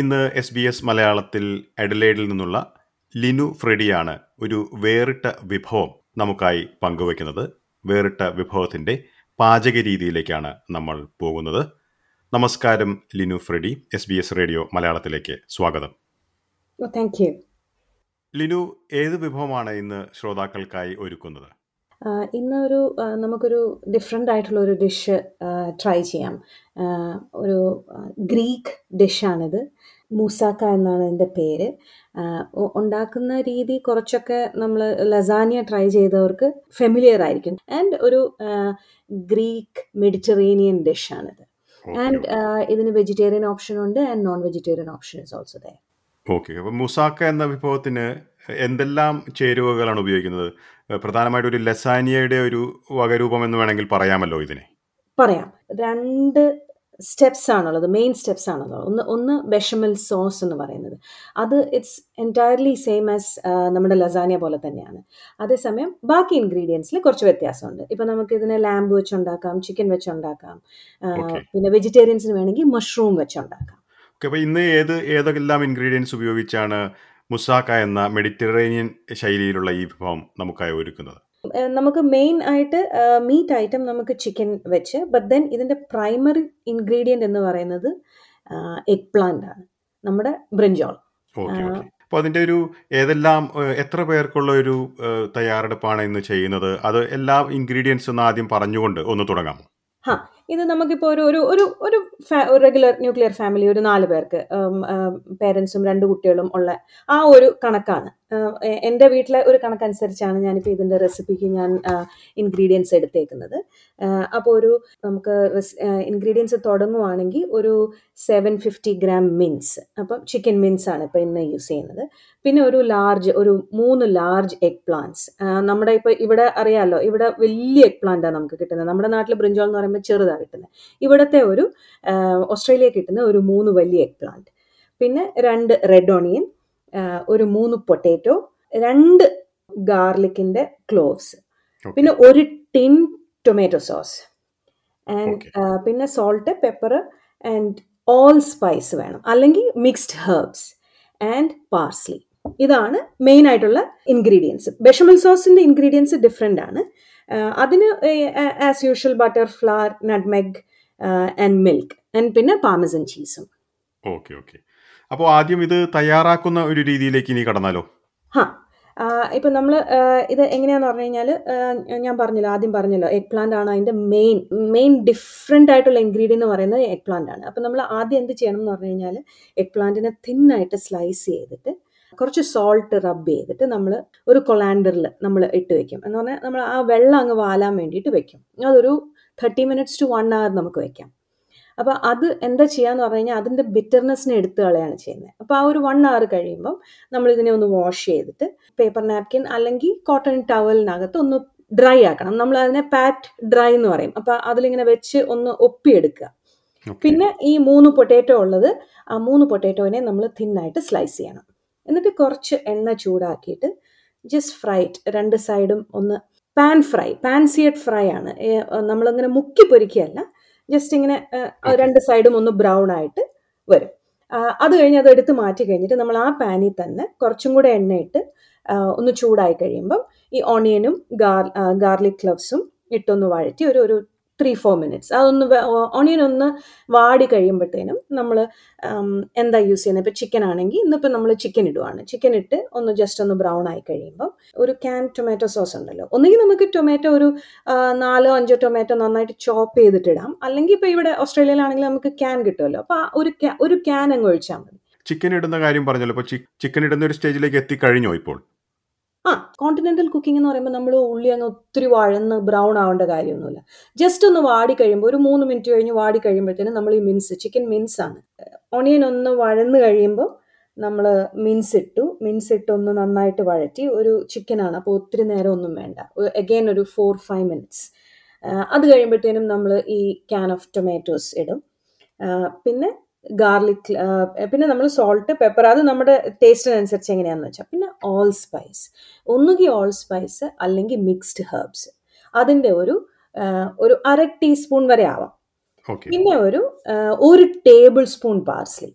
ഇന്ന് S B S മലയാളത്തിൽ എഡലേഡിൽ നിന്നുള്ള ലിനു ഫ്രെഡിയാണ് ഒരു വേറിട്ട വിഭവം നമുക്കായി പങ്കുവയ്ക്കുന്നത്. വേറിട്ട വിഭവത്തിന്റെ പാചക രീതിയിലേക്കാണ് നമ്മൾ പോകുന്നത്. നമസ്കാരം Linu Freddy S B S radio മലയാളത്തിലേക്ക് സ്വാഗതം. ലിനു ഏത് വിഭവമാണ് ഇന്ന് ശ്രോതാക്കൾക്കായി ഒരുക്കുന്നത്? ഇന്ന് ഒരു നമുക്കൊരു ഡിഫറെന്റ് ആയിട്ടുള്ള ഒരു ഡിഷ് ട്രൈ ചെയ്യാം. ഒരു ഗ്രീക്ക് ഡിഷാണിത് മൂസാക്ക എന്നാണ് അതിന്റെ പേര്. ഉണ്ടാക്കുന്ന രീതി കുറച്ചൊക്കെ നമ്മൾ ലസാനിയ ട്രൈ ചെയ്തവർക്ക് ഫെമിലിയർ ആയിരിക്കും. ആൻഡ് ഒരു ഗ്രീക്ക് മെഡിറ്ററേനിയൻ ഡിഷാണിത് ആൻഡ് ഇതിന് വെജിറ്റേറിയൻ ഓപ്ഷൻ ഉണ്ട് and non vegetarian option is also there okay അപ്പോൾ മുസാക്ക എന്ന വിഭവത്തിന് എന്തെല്ലാം ചേരുവകളാണ് ഉപയോഗിക്കുന്നത്? പ്രധാനമായിട്ട് ഒരു ലസാനിയയുടെ ഒരു വകരൂപം എന്ന് വേണമെങ്കിൽ പറയാമല്ലോ ഇതിനെ. പറയാം. രണ്ട് സ്റ്റെപ്സ് ആണുള്ളത് മെയിൻ സ്റ്റെപ്സ് ആണുള്ളത്. ഒന്ന് ഒന്ന് ബെഷമൽ സോസ് എന്ന് പറയുന്നത്. അത് ഇറ്റ്സ് എന്റയർലി സെയിം ആസ് നമ്മുടെ ലസാനിയ പോലെ തന്നെയാണ്. അതേസമയം ബാക്കി ഇൻഗ്രീഡിയൻസിൽ കുറച്ച് വ്യത്യാസമുണ്ട്. ഇപ്പം നമുക്ക് ഇതിനെ ലാമ്പ് വെച്ചുണ്ടാക്കാം ചിക്കൻ വെച്ചുണ്ടാക്കാം പിന്നെ വെജിറ്റേറിയൻസിന് വേണമെങ്കിൽ മഷ്റൂം വെച്ചുണ്ടാക്കാം. ഓക്കെ അപ്പോൾ ഇന്ന് ഏത് ഏതെല്ലാം ഇൻഗ്രീഡിയൻസ് ഉപയോഗിച്ചാണ് മുസാക്ക എന്ന മെഡിറ്ററേനിയൻ ശൈലിയിലുള്ള ഈ വിഭവം നമുക്കായി ഒരുക്കുന്നത്. നമുക്ക് മെയിൻ ആയിട്ട് മീറ്റ് ഐറ്റം നമുക്ക് ചിക്കൻ വെച്ച് ബട്ട് ദെൻ ഇതിന്റെ പ്രൈമറി ഇൻഗ്രീഡിയന്റ് എന്ന് പറയുന്നത് എഗ് പ്ലാന്റ് ആണ്. നമ്മുടെ ബ്രിഞ്ചോൾ അപ്പോൾ അതിന്റെ ഒരു ഏതെല്ലാം എത്ര പേർക്കുള്ള ഒരു തയ്യാറെടുപ്പാണ് ഇന്ന് ചെയ്യുന്നത്? അത് എല്ലാ ഇൻഗ്രീഡിയൻസ് ഒന്ന് ആദ്യം പറഞ്ഞുകൊണ്ട് ഒന്ന് തുടങ്ങാമോ? ഹാ ഇത് നമുക്കിപ്പോൾ ഒരു ഒരു ഒരു ഒരു റെഗുലർ ന്യൂക്ലിയർ ഫാമിലി ഒരു നാല് പേർക്ക് പേരൻസും രണ്ട് കുട്ടികളും ഉള്ള ആ ഒരു കണക്കാണ്. എന്റെ വീട്ടിലെ ഒരു കണക്കനുസരിച്ചാണ് ഞാനിപ്പോൾ ഇതിന്റെ റെസിപ്പിക്ക് ഞാൻ ഇൻഗ്രീഡിയൻസ് എടുത്തേക്കുന്നത്. അപ്പോൾ ഒരു നമുക്ക് ഇൻഗ്രീഡിയൻസ് തുടങ്ങുവാണെങ്കിൽ ഒരു സെവൻ ഫിഫ്റ്റി ഗ്രാം മിൻസ് അപ്പം ചിക്കൻ മിൻസ് ആണ് ഇപ്പോൾ ഇന്ന് യൂസ് ചെയ്യുന്നത്. പിന്നെ ഒരു ലാർജ് ഒരു മൂന്ന് ലാർജ് എഗ് പ്ലാന്റ്സ് നമ്മുടെ ഇപ്പോൾ ഇവിടെ അറിയാമല്ലോ ഇവിടെ വലിയ എഗ് പ്ലാന്റാണ് നമുക്ക് കിട്ടുന്നത്. നമ്മുടെ നാട്ടിൽ ബ്രിഞ്ചോൾ എന്ന് പറയുമ്പോൾ ചെറുതാണ് കിട്ടുന്നത് ഇവിടുത്തെ ഒരു ഓസ്ട്രേലിയ കിട്ടുന്ന ഒരു മൂന്ന് വലിയ എഗ് പ്ലാന്റ് പിന്നെ രണ്ട് റെഡ് ഓണിയൻ ഒരു മൂന്ന് പൊട്ടേറ്റോ രണ്ട് ഗാർലിക്കിന്റെ ക്ലോവ്സ്. പിന്നെ ഒരു ടിൻ ടൊമാറ്റോ സോസ്. ആൻഡ് പിന്നെ salt pepper and all spice വേണം. അല്ലെങ്കിൽ മിക്സ്ഡ് ഹെർബ്സ് ആൻഡ് പാർസ്ലി ഇതാണ് മെയിൻ ആയിട്ടുള്ള ഇൻഗ്രീഡിയൻസ് ബെഷമൽ സോസിന്റെ ഇൻഗ്രീഡിയൻസ് ഡിഫറെന്റ് ആണ്. അതിന് as usual butter flour nutmeg and milk and പിന്നെ പാമസൻ ചീസും ഓക്കെ ഓക്കെ. അപ്പോൾ ആദ്യം ഇത് തയ്യാറാക്കുന്ന ഒരു രീതിയിലേക്ക് ഇനി കടന്നാലോ? ഇപ്പം നമ്മൾ ഇത് എങ്ങനെയാന്ന് പറഞ്ഞു കഴിഞ്ഞാൽ ഞാൻ പറഞ്ഞല്ലോ ആദ്യം പറഞ്ഞല്ലോ എഗ് പ്ലാന്റ് ആണ് അതിന്റെ മെയിൻ മെയിൻ ഡിഫറെന്റ് ആയിട്ടുള്ള ഇൻഗ്രീഡിയന്റ് എന്ന് പറയുന്നത് എഗ് പ്ലാന്റ് ആണ്. അപ്പം നമ്മൾ ആദ്യം എന്ത് ചെയ്യണം എന്ന് പറഞ്ഞു കഴിഞ്ഞാൽ എഗ് പ്ലാന്റിനെ തിന്നായിട്ട് സ്ലൈസ് ചെയ്തിട്ട് കുറച്ച് സോൾട്ട് റബ്ബ് ചെയ്തിട്ട് നമ്മൾ ഒരു കൊളാൻഡറിൽ നമ്മൾ ഇട്ട് വെക്കും. എന്ന് പറഞ്ഞാൽ നമ്മൾ ആ വെള്ളം അങ്ങ് വാലാൻ വേണ്ടിയിട്ട് വെക്കും. അതൊരു thirty minutes to one hour നമുക്ക് വെക്കാം. അപ്പോൾ അത് എന്താ ചെയ്യാന്ന് പറഞ്ഞു കഴിഞ്ഞാൽ അതിന്റെ ബിറ്റർനെസ്സിനെ എടുത്ത് കളയാണ് ചെയ്യുന്നത് അപ്പോൾ ആ ഒരു വൺ അവർ കഴിയുമ്പം നമ്മൾ ഇതിനെ ഒന്ന് വാഷ് ചെയ്തിട്ട് പേപ്പർ നാപ്കിൻ അല്ലെങ്കിൽ കോട്ടൺ ടവലിനകത്ത് ഒന്ന് ഡ്രൈ ആക്കണം. നമ്മൾ അതിനെ പാറ്റ് ഡ്രൈ എന്ന് പറയും. അപ്പോൾ അതിലിങ്ങനെ വെച്ച് ഒന്ന് ഒപ്പിയെടുക്കുക. പിന്നെ ഈ മൂന്ന് പൊട്ടേറ്റോ ഉള്ളത് ആ മൂന്ന് പൊട്ടേറ്റോനെ നമ്മൾ തിന്നായിട്ട് സ്ലൈസ് ചെയ്യണം. എന്നിട്ട് കുറച്ച് എണ്ണ ചൂടാക്കിയിട്ട് ജസ്റ്റ് ഫ്രൈറ്റ് രണ്ട് സൈഡും ഒന്ന് pan fry pan seared fry ആണ്. നമ്മളിങ്ങനെ മുക്കി പൊരിക്കുകയല്ല. ജസ്റ്റ് ഇങ്ങനെ. രണ്ട് സൈഡും ഒന്ന് ബ്രൗൺ ആയിട്ട് വരും അത് കഴിഞ്ഞ് അത് എടുത്ത് മാറ്റി കഴിഞ്ഞിട്ട് നമ്മൾ ആ പാനിൽ തന്നെ കുറച്ചും കൂടെ എണ്ണയിട്ട് ഒന്ന് ചൂടായി കഴിയുമ്പം ഈ ഓണിയനും ഗാർ ഗാർലിക് ക്ലവ്സും ഇട്ടൊന്ന് വഴറ്റി ഒരു ഒരു ത്രീ ഫോർ മിനിറ്റ്സ് അതൊന്ന് ഓണിയൻ ഒന്ന് വാടി കഴിയുമ്പോഴത്തേനും നമ്മൾ എന്താ യൂസ് ചെയ്യുന്നത് ഇപ്പോൾ ചിക്കൻ ആണെങ്കിൽ ഇന്നിപ്പോൾ നമ്മൾ ചിക്കൻ ഇടുവാണ്. ചിക്കൻ ഇട്ട് ഒന്ന് ജസ്റ്റ് ഒന്ന് ബ്രൗൺ ആയി കഴിയുമ്പോൾ ഒരു ക്യാൻ ടൊമാറ്റോ സോസ് ഉണ്ടല്ലോ. ഒന്നുകിൽ നമുക്ക് ടൊമാറ്റോ ഒരു നാലോ അഞ്ചോ ടൊമാറ്റോ നന്നായിട്ട് ചോപ്പ് ചെയ്തിട്ടിടാം അല്ലെങ്കിൽ ഇപ്പോൾ ഇവിടെ ഓസ്ട്രേലിയയിലാണെങ്കിൽ നമുക്ക് ക്യാൻ കിട്ടുമല്ലോ അപ്പോൾ ഒരു ഒരു ക്യാൻ അങ്ങ് ഒഴിച്ചാൽ മതി. ചിക്കൻ ഇടുന്ന കാര്യം പറഞ്ഞല്ലോ. അപ്പോൾ ചിക്കൻ ഇടുന്ന ഒരു സ്റ്റേജിലേക്ക് എത്തിക്കഴിഞ്ഞോ ഇപ്പോൾ? ആ കോണ്ടിനെന്റൽ കുക്കിംഗ് എന്ന് പറയുമ്പോൾ നമ്മൾ ഉള്ളി അങ്ങ് ഒത്തിരി വഴന്ന് ബ്രൗൺ ആവേണ്ട കാര്യമൊന്നുമില്ല. ജസ്റ്റ് ഒന്ന് വാടി കഴിയുമ്പോൾ ഒരു മൂന്ന് മിനിറ്റ് കഴിഞ്ഞ് വാടി കഴിയുമ്പോഴത്തേനും നമ്മൾ ഈ മിൻസ് ചിക്കൻ മിൻസ് ആണ്. ഓണിയൻ ഒന്ന് വഴന്ന് കഴിയുമ്പോൾ നമ്മൾ മിൻസ് ഇട്ടു. മിൻസ് ഇട്ട് ഒന്ന് നന്നായിട്ട് വഴറ്റി ഒരു ചിക്കനാണ് അപ്പോൾ ഒത്തിരി നേരം ഒന്നും വേണ്ട. അഗെയിൻ ഒരു ഫോർ ഫൈവ് മിനിറ്റ്സ് അത് കഴിയുമ്പോഴത്തേനും നമ്മൾ ഈ ക്യാൻ ഓഫ് ടൊമാറ്റോസ് ഇടും. പിന്നെ ഗാർലിക് പിന്നെ നമ്മൾ സോൾട്ട് പെപ്പർ അത് നമ്മുടെ ടേസ്റ്റിനനുസരിച്ച് എങ്ങനെയാണെന്ന് വെച്ചാൽ പിന്നെ ഓൾ സ്പൈസ് ഒന്നുകിൽ ഓൾ സ്പൈസ് അല്ലെങ്കിൽ മിക്സ്ഡ് ഹെർബ്സ് അതിന്റെ ഒരു ഒരു അര ടീസ്പൂൺ വരെ ആവാം. പിന്നെ ഒരു ഒരു table spoon parsley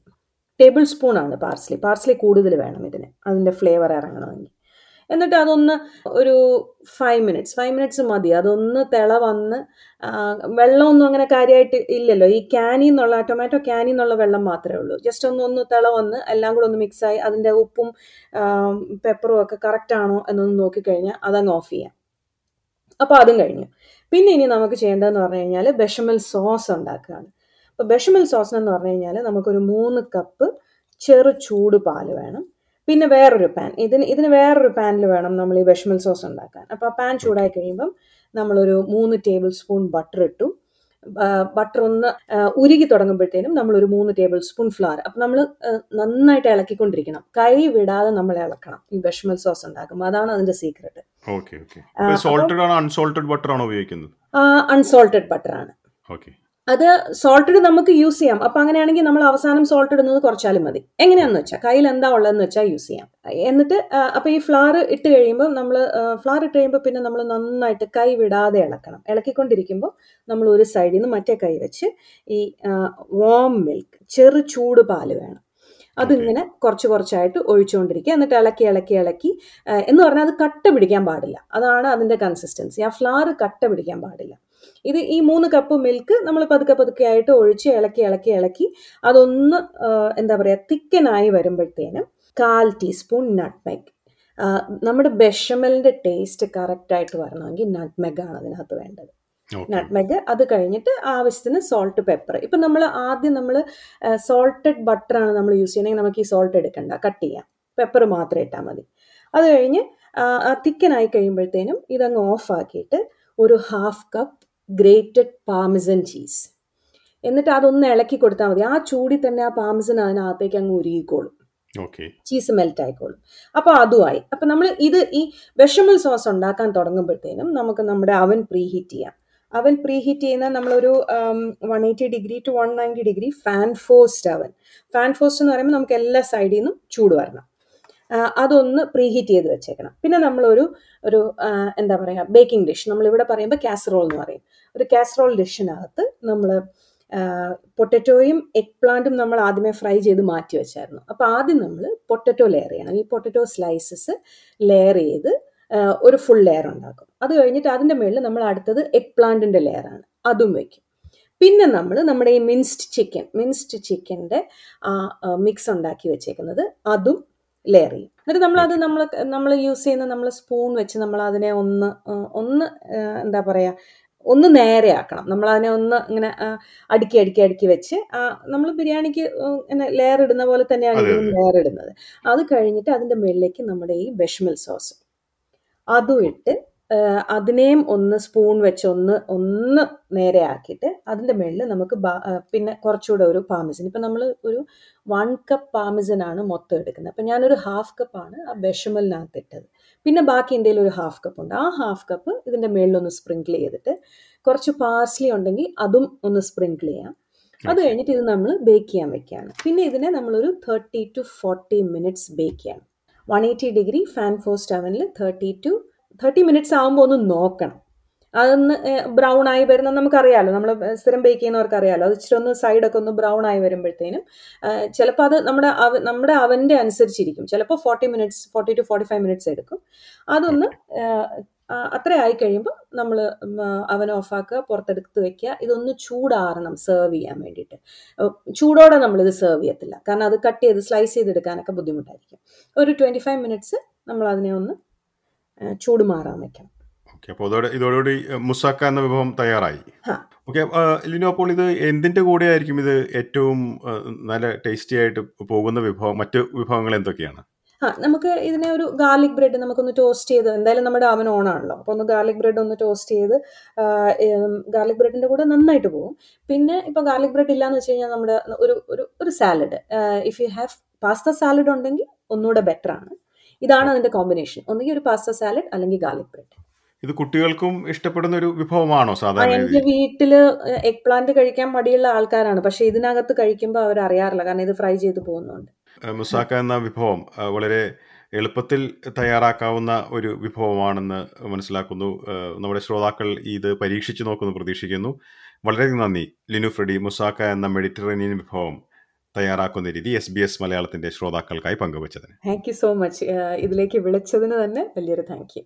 table spoon ആണ് പാർസ്ലി പാർസ്ലി കൂടുതൽ വേണം ഇതിന്. അതിന്റെ ഫ്ലേവർ ഇറങ്ങണമെങ്കിൽ. എന്നിട്ട് അതൊന്ന് ഒരു ഫൈവ് മിനിറ്റ്സ് ഫൈവ് മിനിറ്റ്സ് മതി. അതൊന്ന് തിള വന്ന് വെള്ളമൊന്നും അങ്ങനെ കാര്യമായിട്ട് ഇല്ലല്ലോ. ഈ ക്യാനിൽ നിന്നുള്ള ടൊമാറ്റോ ക്യാനിൽ നിന്നുള്ള വെള്ളം മാത്രമേ ഉള്ളൂ. ജസ്റ്റ് ഒന്ന് ഒന്ന് തിള വന്ന് എല്ലാം കൂടെ ഒന്ന് മിക്സായി അതിന്റെ ഉപ്പും പെപ്പറും ഒക്കെ കറക്റ്റ് ആണോ എന്നൊന്ന് നോക്കിക്കഴിഞ്ഞാൽ അതങ്ങ് ഓഫ് ചെയ്യാം. അപ്പോൾ അതും കഴിഞ്ഞു. പിന്നെ ഇനി നമുക്ക് ചെയ്യേണ്ടതെന്ന് പറഞ്ഞു കഴിഞ്ഞാൽ ബെഷമൽ സോസ് ഉണ്ടാക്കുകയാണ്. അപ്പോൾ ബെഷമൽ സോസ് എന്ന് പറഞ്ഞു കഴിഞ്ഞാൽ നമുക്കൊരു മൂന്ന് കപ്പ് ചെറു ചൂട് പാൽ വേണം. പിന്നെ വേറൊരു പാൻ ഇതിന് ഇതിന് വേറൊരു പാനിൽ വേണം നമ്മൾ ഈ ബെഷമൽ സോസ് ഉണ്ടാക്കാൻ. അപ്പോൾ ആ പാൻ ചൂടായി കഴിയുമ്പം നമ്മളൊരു മൂന്ന് ടേബിൾ സ്പൂൺ ബട്ടർ ഇട്ടു. ബട്ടർ ഒന്ന് ഉരുകി തുടങ്ങുമ്പോഴത്തേനും നമ്മളൊരു മൂന്ന് ടേബിൾ സ്പൂൺ ഫ്ലവർ അപ്പം നമ്മൾ നന്നായിട്ട് ഇളക്കിക്കൊണ്ടിരിക്കണം. കൈ വിടാതെ നമ്മൾ ഇളക്കണം. ഈ ബെഷമൽ സോസ് ഉണ്ടാക്കുമ്പോൾ അതാണ് അതിന്റെ സീക്രട്ട് അൺസോൾട്ടഡ് ബട്ടർ ആണോ അത് സോൾട്ടഡ് നമുക്ക് യൂസ് ചെയ്യാം. അപ്പൊ അങ്ങനെയാണെങ്കിൽ നമ്മൾ അവസാനം സോൾട്ട് ഇടുന്നത് കുറച്ചാലും മതി. എങ്ങനെയാന്ന് വെച്ചാൽ കയ്യിൽ എന്താ ഉള്ളതെന്ന് വെച്ചാൽ യൂസ് ചെയ്യാം. എന്നിട്ട് അപ്പൊ ഈ ഫ്ലവർ ഇട്ട് കഴിയുമ്പോൾ നമ്മൾ ഫ്ലവർ ഇട്ട് കഴിയുമ്പോൾ പിന്നെ നമ്മൾ നന്നായിട്ട് കൈ വിടാതെ ഇളക്കണം. ഇളക്കിക്കൊണ്ടിരിക്കുമ്പോൾ നമ്മൾ ഒരു സൈഡിൽ നിന്ന് മറ്റേ കൈ വെച്ച് ഈ വാം മിൽക്ക് ചെറു ചൂട് പാൽ വേണം. അതിങ്ങനെ കുറച്ച് കുറച്ചായിട്ട് ഒഴിച്ചുകൊണ്ടിരിക്കുക. എന്നിട്ട് ഇളക്കി ഇളക്കി ഇളക്കി എന്ന് പറഞ്ഞാൽ അത് കട്ട പിടിക്കാൻ പാടില്ല. അതാണ് അതിന്റെ കൺസിസ്റ്റൻസി ആ ഫ്ലവർ കട്ട പിടിക്കാൻ പാടില്ല. ഇത് ഈ മൂന്ന് കപ്പ് മിൽക്ക് നമ്മൾ പതുക്കെ പതുക്കെ ആയിട്ട് ഒഴിച്ച് ഇളക്കി ഇളക്കി ഇളക്കി അതൊന്ന് എന്താ പറയുക തിക്കനായി വരുമ്പോഴത്തേനും കാൽ ടീസ്പൂൺ നട്ട്മെഗ് നമ്മുടെ ബെഷമലിന്റെ ടേസ്റ്റ് കറക്റ്റായിട്ട് വരണമെങ്കിൽ നട്ട്മെഗാണ് അതിനകത്ത് വേണ്ടത്. നട്ട് നട്ട്മെഗ് അത് കഴിഞ്ഞിട്ട് ആവശ്യത്തിന് സോൾട്ട് പെപ്പർ ഇപ്പം നമ്മൾ ആദ്യം നമ്മൾ സോൾട്ടഡ് ബട്ടറാണ് നമ്മൾ യൂസ് ചെയ്യണമെങ്കിൽ നമുക്ക് ഈ സോൾട്ട് എടുക്കണ്ട കട്ട് ചെയ്യാം. പെപ്പർ മാത്രം ഇട്ടാൽ മതി. അത് കഴിഞ്ഞ് തിക്കനായി കഴിയുമ്പോഴത്തേനും ഇതങ്ങ് ഓഫ് ആക്കിയിട്ട് ഒരു half cup grated parmesan cheese എന്നിട്ട് അതൊന്ന് ഇളക്കി കൊടുത്താൽ മതി. ആ ചൂടി തന്നെ ആ പാമിസൺ അതിനകത്തേക്ക് അങ്ങ് ഉരുകിക്കോളും. ചീസ് മെൽറ്റ് ആയിക്കോളും. അപ്പോൾ അതുമായി. അപ്പം നമ്മൾ ഇത് ഈ വെഷമൽ സോസ് ഉണ്ടാക്കാൻ തുടങ്ങുമ്പോഴത്തേനും നമുക്ക് നമ്മുടെ അവൻ പ്രീഹീറ്റ് ചെയ്യാം. അവൻ പ്രീഹീറ്റ് ചെയ്യുന്ന നമ്മളൊരു one eighty degree to one ninety degree fan forced oven fan forced എന്ന് പറയുമ്പോൾ നമുക്ക് എല്ലാ സൈഡിൽ നിന്നും ചൂട് വരണം. അതൊന്ന് പ്രീഹീറ്റ് ചെയ്ത് വെച്ചേക്കണം. പിന്നെ നമ്മളൊരു ഒരു എന്താ പറയുക ബേക്കിംഗ് ഡിഷ് നമ്മളിവിടെ പറയുമ്പോൾ കാസറോൾ എന്ന് പറയും. ഒരു കാസറോൾ ഡിഷിനകത്ത് നമ്മൾ പൊട്ടറ്റോയും എഗ് പ്ലാന്റും നമ്മൾ ആദ്യമേ ഫ്രൈ ചെയ്ത് മാറ്റി വെച്ചായിരുന്നു. അപ്പോൾ ആദ്യം നമ്മൾ പൊട്ടറ്റോ ലെയർ ചെയ്യണം. ഈ പൊട്ടറ്റോ സ്ലൈസസ് ലെയർ ചെയ്ത് ഒരു ഫുൾ ലെയർ ഉണ്ടാക്കും. അത് കഴിഞ്ഞിട്ട് അതിന്റെ മുകളിൽ നമ്മൾ അടുത്തത് എഗ് പ്ലാന്റിന്റെ ലെയറാണ് അതും വയ്ക്കും പിന്നെ നമ്മൾ നമ്മുടെ ഈ മിൻസ്ഡ് ചിക്കൻ മിൻസ്ഡ് ചിക്കന്റെ ആ മിക്സ് ഉണ്ടാക്കി വെച്ചേക്കുന്നത്. അതും ലെയർ ചെയ്യും. എന്നിട്ട് നമ്മൾ അത് നമ്മൾ നമ്മൾ യൂസ് ചെയ്യുന്ന നമ്മൾ സ്പൂൺ വെച്ച് നമ്മൾ അതിനെ ഒന്ന് ഒന്ന് എന്താ പറയുക ഒന്ന് നേരെയാക്കണം. നമ്മൾ അതിനെ ഒന്ന് ഇങ്ങനെ അടുക്കി അടുക്കി അടുക്കി വെച്ച് നമ്മൾ ബിരിയാണിക്ക് ലെയർ ഇടുന്ന പോലെ തന്നെയാണ് ഇതിനും ലെയർ ഇടുന്നത്. അത് കഴിഞ്ഞിട്ട് അതിന്റെ മുകളിലേക്ക് നമ്മുടെ ഈ ബെഷ്മൽ സോസ് അതും ഇട്ട് അതിനെയും ഒന്ന് സ്പൂൺ വെച്ച് ഒന്ന് ഒന്ന് നേരെ ആക്കിയിട്ട് അതിന്റെ മുകളിൽ നമുക്ക് പിന്നെ കുറച്ചുകൂടെ ഒരു പാമിസൻ ഇപ്പം നമ്മൾ ഒരു വൺ കപ്പ് പാമിസനാണ് മൊത്തം എടുക്കുന്നത്. അപ്പം ഞാനൊരു ഹാഫ് കപ്പാണ് ആ ബെഷമലിനകത്ത് ഇട്ടത്. പിന്നെ ബാക്കി എന്റെ ഒരു ഹാഫ് കപ്പ് ഉണ്ട്. ആ ഹാഫ് കപ്പ് ഇതിന്റെ മുകളിലൊന്ന് സ്പ്രിങ്കിൾ ചെയ്തിട്ട് കുറച്ച് പാർസ്ലി ഉണ്ടെങ്കിൽ അതും ഒന്ന് സ്പ്രിങ്കിൾ ചെയ്യാം. അത് കഴിഞ്ഞിട്ട് ഇത് നമ്മൾ ബേക്ക് ചെയ്യാൻ വെക്കുകയാണ്. പിന്നെ ഇതിനെ നമ്മളൊരു thirty to forty minutes bake ചെയ്യാം one eighty degree fan forced അവനിൽ തേർട്ടി ടു തേർട്ടി മിനിറ്റ്സ് ആകുമ്പോൾ ഒന്ന് നോക്കണം. അതൊന്ന് ബ്രൗൺ ആയി വരുന്ന നമുക്കറിയാലോ നമ്മൾ സ്ഥിരം ബേക്ക് ചെയ്യുന്നവർക്ക് അറിയാലോ അത് ഇച്ചിരി ഒന്ന് സൈഡൊക്കെ ഒന്ന് ബ്രൗൺ ആയി വരുമ്പോഴത്തേനും ചിലപ്പോൾ അത് നമ്മുടെ നമ്മുടെ അവന്റെ അനുസരിച്ചിരിക്കും. ചിലപ്പോൾ forty minutes forty to forty five minutes എടുക്കും. അതൊന്ന് അത്ര ആയി കഴിയുമ്പോൾ നമ്മൾ അവൻ ഓഫാക്കുക പുറത്തെടുത്ത് വെക്കുക. ഇതൊന്ന് ചൂടാറണം സെർവ് ചെയ്യാൻ വേണ്ടിയിട്ട്. ചൂടോടെ നമ്മളിത് സെർവ് ചെയ്യത്തില്ല. കാരണം അത് കട്ട് ചെയ്ത് സ്ലൈസ് ചെയ്തെടുക്കാനൊക്കെ ബുദ്ധിമുട്ടായിരിക്കും. ഒരു ട്വന്റി ഫൈവ് മിനിറ്റ്സ് നമ്മൾ അതിനെ ഒന്ന് ചൂട് മാറാൻ വെക്കണം ഓക്കെ അപ്പോൾ ഇതോടെ ഇതോടുകൂടി മുസാക്ക എന്ന വിഭവം തയ്യാറായി. ഓക്കെ ലിനു അപ്പോൾ ഇത് എന്തിന്റെ കൂടെ ആയിരിക്കും ഇത് ഏറ്റവും നല്ല ടേസ്റ്റി ആയിട്ട് പോകുന്ന വിഭവം? മറ്റ് വിഭവങ്ങൾ എന്തൊക്കെയാണ്? ആ നമുക്ക് ഇതിനെ ഒരു ഗാർലിക് ബ്രെഡ് നമുക്കൊന്ന് ടോസ്റ്റ് ചെയ്ത് എന്തായാലും നമ്മുടെ അവൻ ഓണാണല്ലോ അപ്പോൾ ഒന്ന് ഗാർലിക് ബ്രെഡ് ഒന്ന് ടോസ്റ്റ് ചെയ്ത് ഗാർലിക് ബ്രെഡിന്റെ കൂടെ നന്നായിട്ട് പോകും. പിന്നെ ഇപ്പോൾ ഗാർലിക് ബ്രെഡ് ഇല്ലാന്ന് വെച്ച് കഴിഞ്ഞാൽ നമ്മുടെ ഒരു ഒരു ഒരു salad if you have pasta salad ഉണ്ടെങ്കിൽ ഒന്നുകൂടെ ബെറ്റർ ആണ്. ഇതാണ് അതിന്റെ കോമ്പിനേഷൻ ഒന്നുകിൽ ഒരു പാസ്ത സാലഡ് അല്ലെങ്കിൽ ഗാർലിക് ബ്രെഡ് ഇത് കുട്ടികൾക്കും ഇഷ്ടപ്പെടുന്ന ഒരു വിഭവമാണോ സാധാരണ എന്റെ വീട്ടിൽ എഗ് പ്ലാന്റ് കഴിക്കാൻ മടിയുള്ള ആൾക്കാരാണ്. പക്ഷെ ഇതിനകത്ത് കഴിക്കുമ്പോൾ അവർ അറിയാറില്ല കാരണം ഇത് ഫ്രൈ ചെയ്ത് പോകുന്നുണ്ട്. മുസാക്ക എന്ന വിഭവം വളരെ എളുപ്പത്തിൽ തയ്യാറാക്കാവുന്ന ഒരു വിഭവമാണെന്ന് മനസ്സിലാക്കുന്നു. നമ്മുടെ ശ്രോതാക്കൾ ഇത് പരീക്ഷിച്ചു നോക്കുമെന്ന് പ്രതീക്ഷിക്കുന്നു. വളരെ നന്ദി. ലിനു ഫ്രെഡി മുസാക്ക എന്ന മെഡിറ്ററേനിയൻ വിഭവം. തയ്യാറാക്കുന്ന രീതി എസ് ബി എസ് മലയാളത്തിന്റെ ശ്രോതാക്കൾക്കായി പങ്കുവച്ചതിന്. താങ്ക് യു സോ മച്ച് ഇതിലേക്ക് വിളിച്ചതിന് തന്നെ വലിയൊരു താങ്ക് യു